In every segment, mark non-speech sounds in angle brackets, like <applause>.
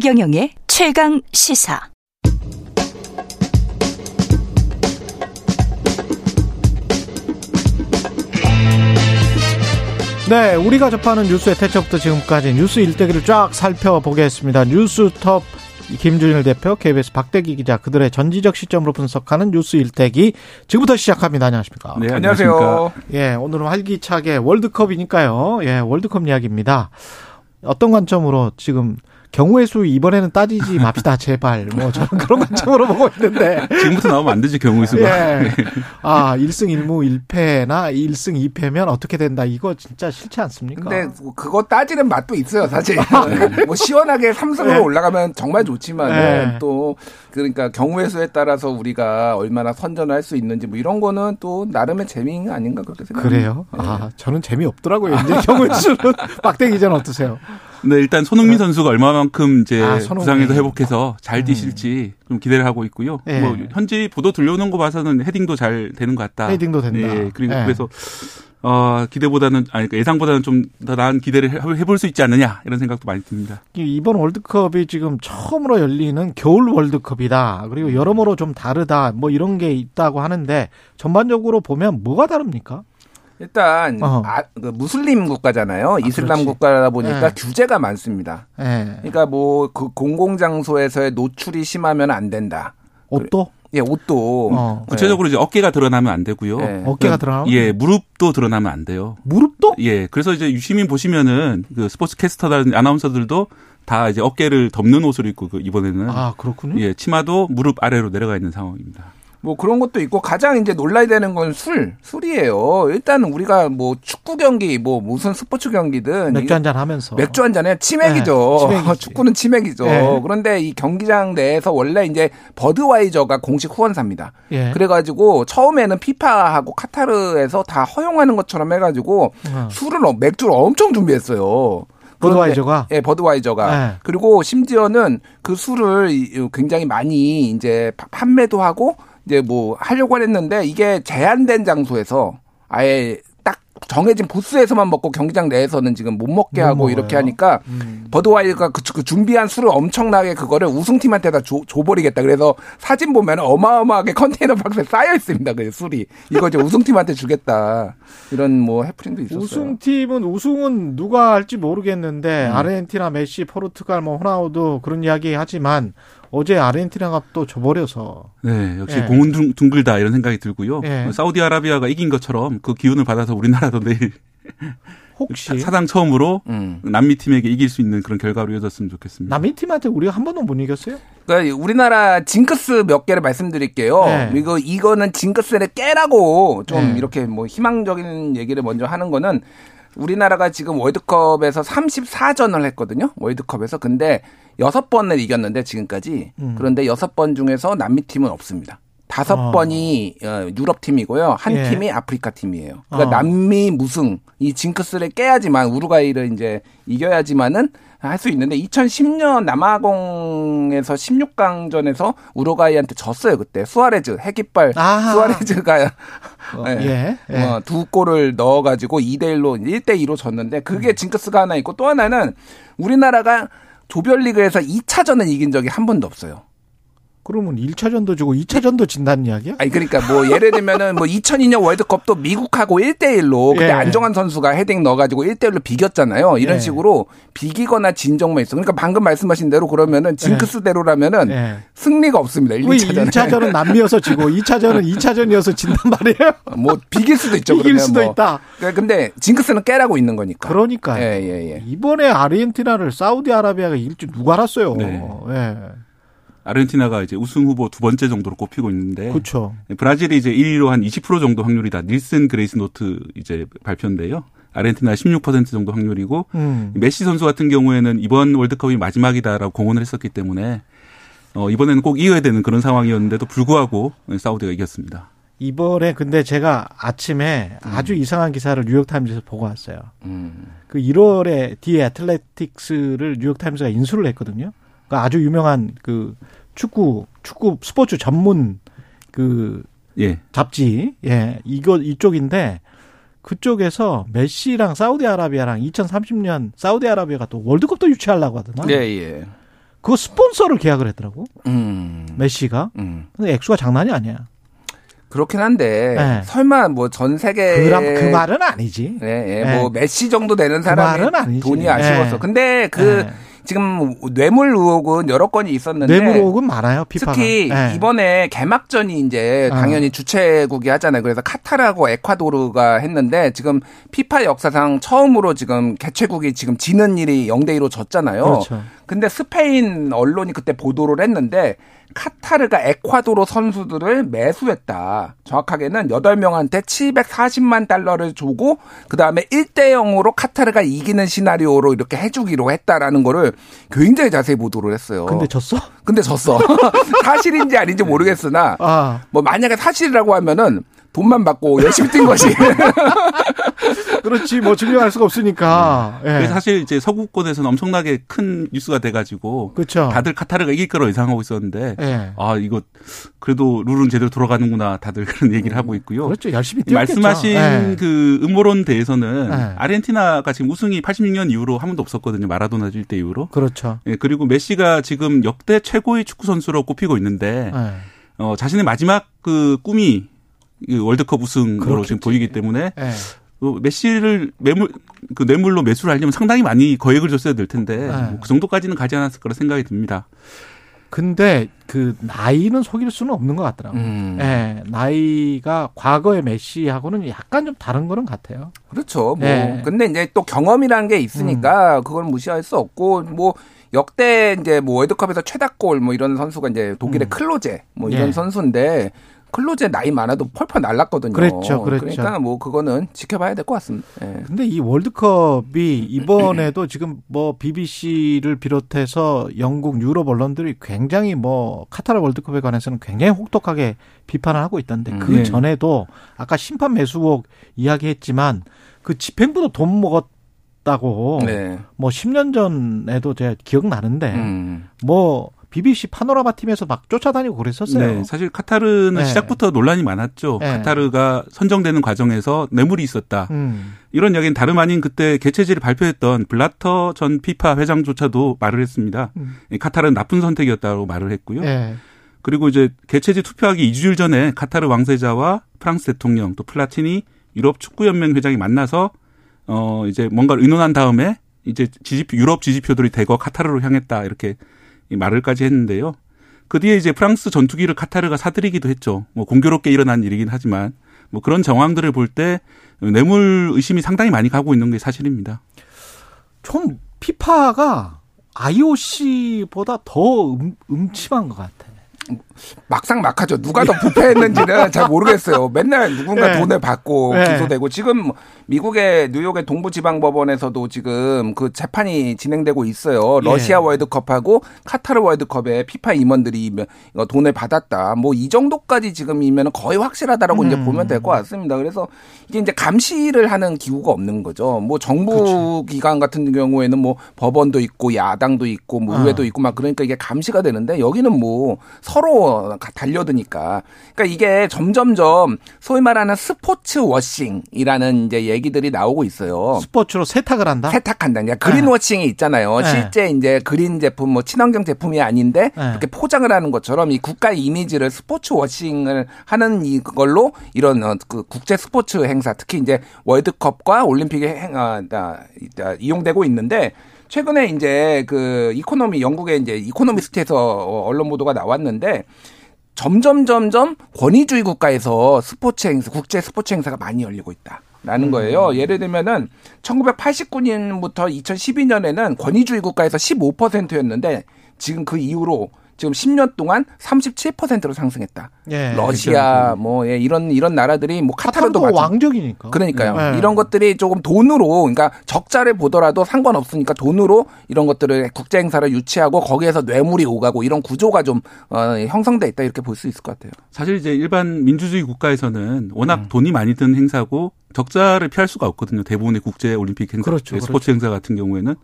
최경영의 최강 시사. 네, 우리가 접하는 뉴스의 태초부터 지금까지 뉴스 일대기를 쫙 살펴보겠습니다. 뉴스톱 김준일 대표, KBS 박대기 기자, 그들의 전지적 시점으로 분석하는 뉴스 일대기 지금부터 시작합니다. 안녕하십니까? 네, 안녕하세요. 예, 오늘은 활기차게 월드컵이니까요. 예, 월드컵 이야기입니다. 어떤 관점으로 지금 경우의 수 이번에는 따지지 <laughs> 맙시다 제발 뭐 저는 그런 관점으로 보고 있는데 지금부터 나오면 안 되지 경우의 수가 예. 아 1승 1무 1패나 1승 2패면 어떻게 된다 이거 진짜 싫지 않습니까? 근데 그거 따지는 맛도 있어요 사실 <laughs> 뭐 시원하게 3승으로 네. 올라가면 정말 좋지만 네. 또 그러니까 경우의 수에 따라서 우리가 얼마나 선전을 할 수 있는지 뭐 이런 거는 또 나름의 재미 아닌가 그렇게 생각합니다. 그래요? 네. 아 저는 재미 없더라고요 이제 경우의 수는 <laughs> 박대기 전 어떠세요? 네, 일단 손흥민 네. 선수가 얼마만큼 이제 아, 부상에서 회복해서 잘 음. 뛰실지 음. 좀 기대를 하고 있고요. 네. 뭐 현지 보도 들려오는 거 봐서는 헤딩도 잘 되는 것 같다. 헤딩도 된다. 네, 그리고 네. 그래서 어, 기대보다는, 아니, 그러니까 예상보다는 좀 더 나은 기대를 해볼 수 있지 않느냐, 이런 생각도 많이 듭니다. 이번 월드컵이 지금 처음으로 열리는 겨울 월드컵이다. 그리고 여러모로 좀 다르다. 뭐 이런 게 있다고 하는데, 전반적으로 보면 뭐가 다릅니까? 일단 아, 그 무슬림 국가잖아요. 아, 이슬람 국가다 보니까 네. 규제가 많습니다. 네. 그러니까 뭐 그 공공 장소에서의 노출이 심하면 안 된다. 옷도? 예, 옷도 어. 구체적으로 이제 어깨가 드러나면 안 되고요. 네. 어깨가 드러나? 예, 무릎도 드러나면 안 돼요. 무릎도? 예, 그래서 이제 유시민 보시면은 그 스포츠 캐스터나 아나운서들도 다 이제 어깨를 덮는 옷을 입고 그 이번에는 아 그렇군요. 예, 치마도 무릎 아래로 내려가 있는 상황입니다. 뭐 그런 것도 있고 가장 이제 놀라야 되는 건 술, 술이에요. 일단 우리가 뭐 축구 경기, 뭐 무슨 스포츠 경기든 맥주 한 잔 하면서 맥주 한 잔에 치맥이죠. 네, <laughs> 축구는 치맥이죠. 네. 그런데 이 경기장 내에서 원래 이제 버드와이저가 공식 후원사입니다. 네. 그래가지고 처음에는 피파하고 카타르에서 다 허용하는 것처럼 해가지고 어. 술을 맥주를 엄청 준비했어요. 버드와이저가? 예, 버드와이저가. 네. 그리고 심지어는 그 술을 굉장히 많이 이제 판매도 하고 이제 뭐 하려고 했는데 이게 제한된 장소에서 아예 딱 정해진 보스에서만 먹고 경기장 내에서는 지금 못 먹게 하고 먹어요. 이렇게 하니까 음. 버드와이가 그, 그, 준비한 술을 엄청나게 그거를 우승팀한테 다 줘, 줘버리겠다. 그래서 사진 보면 어마어마하게 <laughs> 컨테이너 박스에 쌓여 있습니다. 그 술이 이거 이제 우승팀한테 주겠다. 이런 뭐 해프닝도 있었어요. 우승팀은 우승은 누가 할지 모르겠는데 음. 아르헨티나, 메시, 포르투갈, 뭐 호나우도 그런 이야기 하지만 어제 아르헨티나가 또 져버려서. 네, 역시 예. 공은 둥, 둥글다 이런 생각이 들고요. 예. 사우디아라비아가 이긴 것처럼 그 기운을 받아서 우리나라도 내일 <laughs> 혹시 사상 처음으로 음. 남미 팀에게 이길 수 있는 그런 결과로 이어졌으면 좋겠습니다. 남미 팀한테 우리가 한 번도 못 이겼어요? 그러니까 우리나라 징크스 몇 개를 말씀드릴게요. 네. 이거 이거는 징크스를 깨라고 좀 네. 이렇게 뭐 희망적인 얘기를 먼저 하는 거는 우리나라가 지금 월드컵에서 34전을 했거든요. 월드컵에서. 근데 6번을 이겼는데 지금까지. 음. 그런데 6번 중에서 남미 팀은 없습니다. 다섯 어. 번이 어, 유럽 팀이고요. 한 예. 팀이 아프리카 팀이에요. 그러니까 어. 남미 무승 이 징크스를 깨야지만 우루과이를 이제 이겨야지만은 할 수 있는데 2010년 남아공에서 16강전에서 우루과이한테 졌어요 그때 수아레즈 핵깃발 아하. 수아레즈가 어, 네. <laughs> 예. 예. 어, 두 골을 넣어가지고 2대 1로 1대 2로 졌는데 그게 음. 징크스가 하나 있고 또 하나는 우리나라가 조별리그에서 2차전을 이긴 적이 한 번도 없어요. 그러면 1차전도 주고 2차전도 진다는 이야기야? 아니 그러니까 뭐 예를 들면은 뭐 2002년 월드컵도 미국하고 1대 1로 그때 예. 안정환 선수가 헤딩 넣어 가지고 1대 1로 비겼잖아요. 이런 예. 식으로 비기거나 진 적만 있어. 그러니까 방금 말씀하신 대로 그러면은 징크스대로라면은 예. 승리가 없습니다. 1, 2차전에. 1차전은 남미여서 지고 2차전은 2차전이어서 진단 말이에요. <laughs> 뭐 비길 수도 있죠. 비길 수도 뭐. 있다. 그러니까 근데 징크스는 깨라고 있는 거니까. 그러니까. 예, 예, 예. 이번에 아르헨티나를 사우디아라비아가 줄 누가 알았어요. 네. 예. 아르헨티나가 이제 우승 후보 두 번째 정도로 꼽히고 있는데 그렇죠. 브라질이 이제 1위로 한 20% 정도 확률이다. 닐슨 그레이스 노트 이제 발표인데요. 아르헨티나 16% 정도 확률이고 음. 메시 선수 같은 경우에는 이번 월드컵이 마지막이다라고 공언을 했었기 때문에 어 이번에는 꼭 이겨야 되는 그런 상황이었는데도 불구하고 사우디가 이겼습니다. 이번에 근데 제가 아침에 음. 아주 이상한 기사를 뉴욕타임즈에서 보고 왔어요. 음. 그 1월에 The Athletic스를 뉴욕타임즈가 인수를 했거든요. 그 아주 유명한 그 축구 축구 스포츠 전문 그 예. 잡지 예 이거 이쪽인데 그쪽에서 메시랑 사우디아라비아랑 2030년 사우디아라비아가 또 월드컵도 유치하려고 하더나. 예 예. 그거 스폰서를 계약을 했더라고. 음. 메시가. 음. 근데 액수가 장난이 아니야. 그렇긴 한데 네. 설마 뭐 전 세계 그, 그 말은 아니지. 네, 네. 네. 뭐 메시 정도 되는 사람이 그 돈이 아쉬워서. 네. 근데 그 네. 지금 뇌물 의혹은 여러 건이 있었는데 뇌물 의혹은 많아요. 피파가. 특히 네. 이번에 개막전이 이제 아. 당연히 어. 주최국이 하잖아요. 그래서 카타르하고 에콰도르가 했는데 지금 피파 역사상 처음으로 지금 개최국이 지금 지는 일이 0대 2로 졌잖아요. 그렇죠. 근데 스페인 언론이 그때 보도를 했는데 카타르가 에콰도르 선수들을 매수했다. 정확하게는 8명한테 740만 달러를 주고 그다음에 1대 0으로 카타르가 이기는 시나리오로 이렇게 해 주기로 했다라는 거를 굉장히 자세히 보도를 했어요. 근데 졌어? 근데 졌어. <laughs> 사실인지 아닌지 모르겠으나 아. 뭐 만약에 사실이라고 하면은 돈만 받고 열심히 뛴 것이. <laughs> 그렇지, 뭐 증명할 수가 없으니까. 네. 예. 사실 이제 서구권에서는 엄청나게 큰 뉴스가 돼가지고. 그렇죠. 다들 카타르가 이길 거로 예상하고 있었는데. 네. 아, 이거 그래도 룰은 제대로 돌아가는구나. 다들 그런 얘기를 하고 있고요. 그렇죠. 열심히 뛰었겠죠. 말씀하신 네. 그 음모론 대해서는 아르헨티나가 지금 우승이 86년 이후로 한 번도 없었거든요. 마라도나 질 때 이후로. 그렇죠. 예, 그리고 메시가 지금 역대 최고의 축구 선수로 꼽히고 있는데. 어, 자신의 마지막 그 꿈이 월드컵 우승으로 그렇겠지. 지금 보이기 때문에 네. 메시를 매물 그 뇌물로 매수를 하려면 상당히 많이 거액을 줬어야 될 텐데 네. 뭐 그 정도까지는 가지 않았을 거라 생각이 듭니다. 근데 그 나이는 속일 수는 없는 것 같더라고요. 음. 네, 나이가 과거의 메시하고는 약간 좀 다른 거는 같아요. 그렇죠. 뭐 네. 근데 이제 또 경험이라는 게 있으니까 음. 그걸 무시할 수 없고 뭐 역대 이제 뭐 월드컵에서 최다골 뭐 이런 선수가 이제 독일의 음. 클로제 뭐 이런 예. 선수인데 클로제 나이 많아도 펄펄 날랐거든요. 그렇죠, 그렇죠. 그러니까 뭐 그거는 지켜봐야 될 것 같습니다. 예. 근데 이 월드컵이 이번에도 지금 뭐 BBC를 비롯해서 영국 유럽 언론들이 굉장히 뭐 카타르 월드컵에 관해서는 굉장히 혹독하게 비판을 하고 있던데 그 네. 전에도 아까 심판 매수국 이야기했지만 그 집행부도 돈 먹었 다고 네. 뭐 10년 전에도 제가 기억나는데 음. 뭐 BBC 파노라마 팀에서 막 쫓아다니고 그랬었어요. 네, 사실 카타르는 네. 시작부터 논란이 많았죠. 네. 카타르가 선정되는 과정에서 뇌물이 있었다. 음. 이런 이야기는 다름 아닌 그때 개최지를 발표했던 블라터 전 피파 회장조차도 말을 했습니다. 음. 카타르는 나쁜 선택이었다고 말을 했고요. 네. 그리고 이제 개최지 투표하기 2주일 전에 카타르 왕세자와 프랑스 대통령 또 플라티니 유럽 축구 연맹 회장이 만나서 어 이제 뭔가를 의논한 다음에 이제 지지표 유럽 지지표들이 대거 카타르로 향했다 이렇게 말을까지 했는데요. 그 뒤에 이제 프랑스 전투기를 카타르가 사들이기도 했죠. 뭐 공교롭게 일어난 일이긴 하지만 뭐 그런 정황들을 볼 때 뇌물 의심이 상당히 많이 가고 있는 게 사실입니다. 좀 피파가 IOC보다 더 음, 음침한 것 같아. 막상 막하죠. 누가 더 부패했는지는 <laughs> 잘 모르겠어요. 맨날 누군가 네. 돈을 받고 네. 기소되고 지금 미국의 뉴욕의 동부지방법원에서도 지금 그 재판이 진행되고 있어요. 러시아 네. 월드컵하고 카타르 월드컵에 피파 임원들이 돈을 받았다. 뭐 이 정도까지 지금이면 거의 확실하다라고 음. 이제 보면 될 것 같습니다. 그래서 이게 이제 감시를 하는 기구가 없는 거죠. 뭐 정부 그렇죠. 기관 같은 경우에는 뭐 법원도 있고 야당도 있고 뭐 의회도 아. 있고 막 그러니까 이게 감시가 되는데 여기는 뭐 서로 달려드니까. 그러니까 이게 점점점 소위 말하는 sports washing이라는 이제 얘기들이 나오고 있어요. 스포츠로 세탁을 한다? 세탁한다. 그러니까 green washing이 있잖아요. 네. 실제 이제 그린 제품, 뭐 친환경 제품이 아닌데 네. 이렇게 포장을 하는 것처럼 이 국가 이미지를 sports washing을 하는 이걸로 이런 어, 그 국제 스포츠 행사, 특히 이제 월드컵과 올림픽에 행, 어, 이용되고 있는데 최근에 이제 그 이코노미 영국의 이제 이코노미스트에서 언론 보도가 나왔는데 점점 점점 권위주의 국가에서 스포츠 행사, 국제 스포츠 행사가 많이 열리고 있다. 라는 음. 거예요. 예를 들면은 1989년부터 2012년에는 권위주의 국가에서 15%였는데 지금 그 이후로 지금 10년 동안 37%로 상승했다. 예, 러시아 그렇죠. 뭐 예, 이런 이런 나라들이 뭐 카타르도 마찬 왕족이니까. 그러니까요. 예. 이런 것들이 조금 돈으로 그러니까 적자를 보더라도 상관없으니까 돈으로 이런 것들을 국제 행사를 유치하고 거기에서 뇌물이 오가고 이런 구조가 좀 어, 형성돼 있다 이렇게 볼 수 있을 것 같아요. 사실 이제 일반 민주주의 국가에서는 워낙 음. 돈이 많이 드는 행사고 적자를 피할 수가 없거든요. 대부분의 국제 올림픽 행사, 그렇죠, 스포츠 그렇죠. 행사 같은 경우에는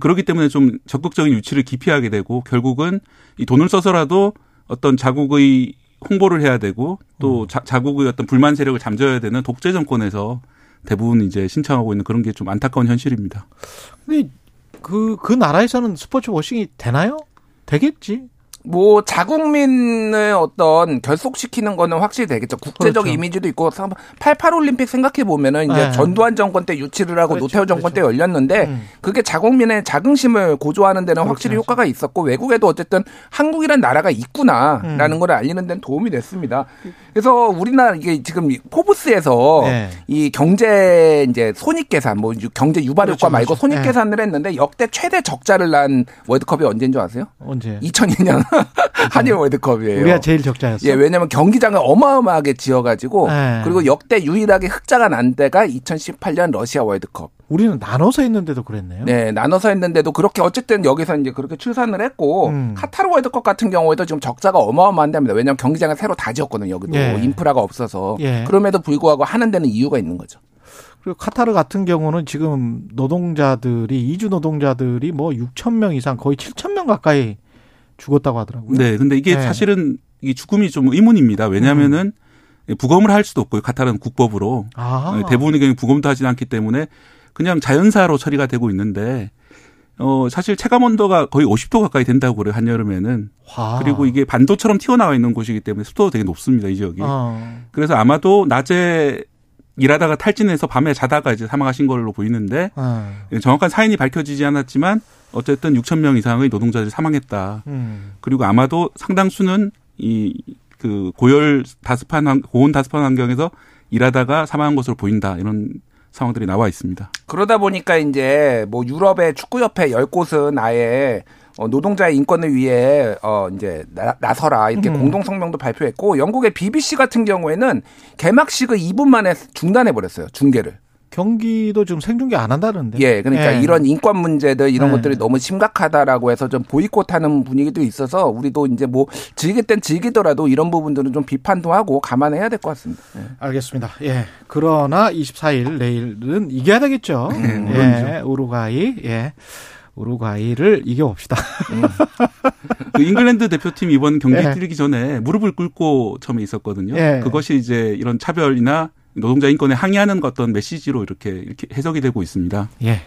그렇기 때문에 좀 적극적인 유치를 기피하게 되고 결국은 이 돈을 써서라도 어떤 자국의 홍보를 해야 되고 또 음. 자, 자국의 어떤 불만 세력을 잠재워야 되는 독재 정권에서 대부분 이제 신청하고 있는 그런 게 좀 안타까운 현실입니다. 근데 그, 그 나라에서는 sports washing이 되나요? 되겠지. 뭐 자국민을 어떤 결속시키는 거는 확실히 되겠죠. 국제적 그렇죠. 이미지도 있고 88 올림픽 생각해 보면은 이제 네. 전두환 정권 때 유치를 하고 그렇죠. 노태우 정권 그렇죠. 때 열렸는데 음. 그게 자국민의 자긍심을 고조하는 데는 확실히 그렇죠. 효과가 있었고 외국에도 어쨌든 한국이란 나라가 있구나라는 음. 걸 알리는 데는 도움이 됐습니다. 그래서 우리나라 이게 지금 포브스에서 네. 이 경제 이제 손익 계산 뭐 경제 유발 효과 그렇죠, 말고 그렇죠. 손익 계산을 했는데 역대 최대 적자를 난 월드컵이 언제인 줄 아세요? 언제? 2002년. <laughs> 한일 월드컵이에요. 우리가 제일 적자였어. 예, 왜냐면 경기장을 어마어마하게 지어가지고 네. 그리고 역대 유일하게 흑자가 난 데가 2018년 러시아 월드컵. 우리는 나눠서 했는데도 그랬네요. 네, 나눠서 했는데도 그렇게 어쨌든 여기서 이제 그렇게 출산을 했고 음. 카타르 월드컵 같은 경우에도 지금 적자가 어마어마한답니다. 왜냐하면 경기장을 새로 다 지었거든요. 여기도 예. 인프라가 없어서 예. 그럼에도 불구하고 하는 데는 이유가 있는 거죠. 그리고 카타르 같은 경우는 지금 노동자들이 이주 노동자들이 뭐 6천 명 이상 거의 7천 명 가까이 죽었다고 하더라고요. 네, 근데 이게 네. 사실은 이 죽음이 좀 의문입니다. 왜냐하면은 음. 부검을 할 수도 없고요. 카타르는 국법으로 아. 네, 대부분의 경우 부검도 하지 않기 때문에 그냥 자연사로 처리가 되고 있는데 어 사실 체감 온도가 거의 50도 가까이 된다고 그래요 한여름에는 와. 그리고 이게 반도처럼 튀어나와 있는 곳이기 때문에 습도도 되게 높습니다 이 지역이 어. 그래서 아마도 낮에 일하다가 탈진해서 밤에 자다가 이제 사망하신 걸로 보이는데 어. 정확한 사인이 밝혀지지 않았지만 어쨌든 6천 명 이상의 노동자들이 사망했다. 음. 그리고 아마도 상당수는 이 그 고열 다습한 고온 다습한 환경에서 일하다가 사망한 것으로 보인다. 이런 상황들이 나와 있습니다. 그러다 보니까 이제 뭐 유럽의 축구협회 열 곳은 아예 어, 노동자의 인권을 위해 어 이제 나, 서라 이렇게 음. 공동 성명도 발표했고 영국의 BBC 같은 경우에는 개막식을 2분 만에 중단해 버렸어요 중계를. 경기도 지금 생중계 안 한다는데. 예, 그러니까 예. 이런 인권 문제들 이런 예. 것들이 너무 심각하다라고 해서 좀 보이콧하는 분위기도 있어서 우리도 이제 뭐 즐길 땐 즐기더라도 이런 부분들은 좀 비판도 하고 감안해야 될 것 같습니다. 예. 알겠습니다. 예. 그러나 24일 내일은 이겨야 되겠죠. 음, 예, 우루과이. 예. 우루과이를 이겨봅시다. 음. <laughs> 그 잉글랜드 대표팀 이번 경기 예. 뛰기 전에 무릎을 꿇고 처음에 있었거든요. 예. 그것이 이제 이런 차별이나 노동자 인권에 항의하는 어떤 메시지로 이렇게 이렇게 해석이 되고 있습니다. 예.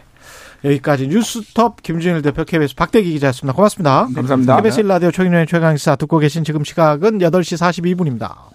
여기까지 뉴스톱 김준일 대표 KBS 박대기 기자였습니다. 고맙습니다. 감사합니다. KBS 라디오 최경영의 최강시사 듣고 계신 지금 시각은 8시 42분입니다.